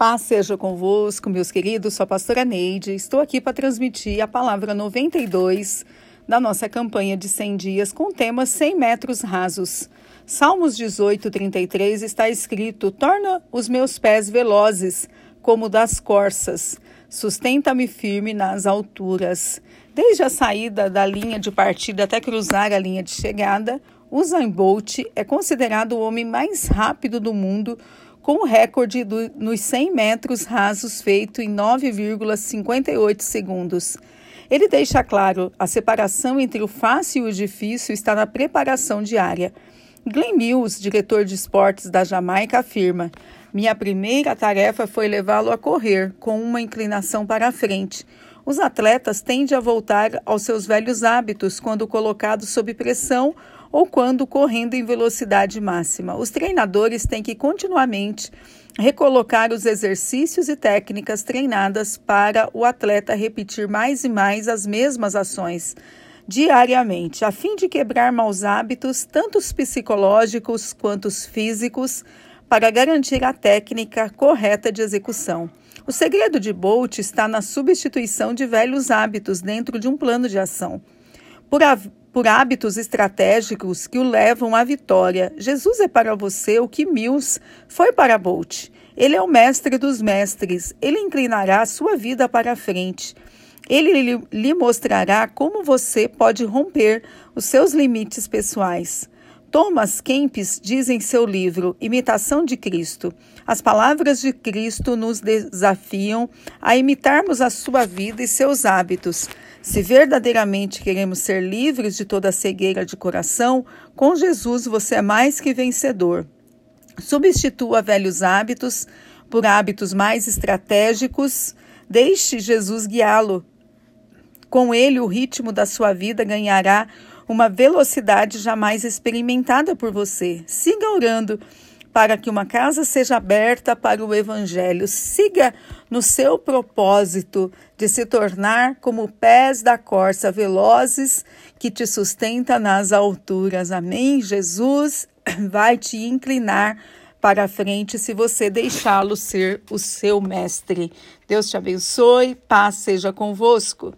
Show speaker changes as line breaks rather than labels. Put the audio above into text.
Paz seja convosco, meus queridos. Sou a pastora Neide. Estou aqui para transmitir a palavra 92 da nossa campanha de 100 dias com o tema 100 metros rasos. Salmos 18, 33 está escrito: Torna os meus pés velozes como das corças, sustenta-me firme nas alturas. Desde a saída da linha de partida até cruzar a linha de chegada, Usain Bolt é considerado o homem mais rápido do mundo com o recorde do, nos 100 metros rasos feito em 9,58 segundos. Ele deixa claro a separação entre o fácil e o difícil está na preparação diária. Glenn Mills, diretor de esportes da Jamaica, afirma: Minha primeira tarefa foi levá-lo a correr, com uma inclinação para a frente. Os atletas tendem a voltar aos seus velhos hábitos quando colocados sob pressão ou quando correndo em velocidade máxima. Os treinadores têm que continuamente recolocar os exercícios e técnicas treinadas para o atleta repetir mais e mais as mesmas ações diariamente, a fim de quebrar maus hábitos, tanto os psicológicos quanto os físicos, para garantir a técnica correta de execução. O segredo de Bolt está na substituição de velhos hábitos dentro de um plano de ação. Por, por hábitos estratégicos que o levam à vitória. Jesus é para você o que Mills foi para Bolt. Ele é o mestre dos mestres. Ele inclinará a sua vida para a frente. Ele lhe mostrará como você pode romper os seus limites pessoais. Thomas Kempis diz em seu livro Imitação de Cristo: as palavras de Cristo nos desafiam a imitarmos a sua vida e seus hábitos. Se verdadeiramente queremos ser livres de toda cegueira de coração, com Jesus você é mais que vencedor. Substitua velhos hábitos por hábitos mais estratégicos. Deixe Jesus guiá-lo. Com ele, o ritmo da sua vida ganhará uma velocidade jamais experimentada por você. Siga orando para que uma casa seja aberta para o Evangelho. Siga no seu propósito de se tornar como pés da corça velozes que te sustenta nas alturas. Amém? Jesus vai te inclinar para a frente se você deixá-lo ser o seu mestre. Deus te abençoe, paz seja convosco.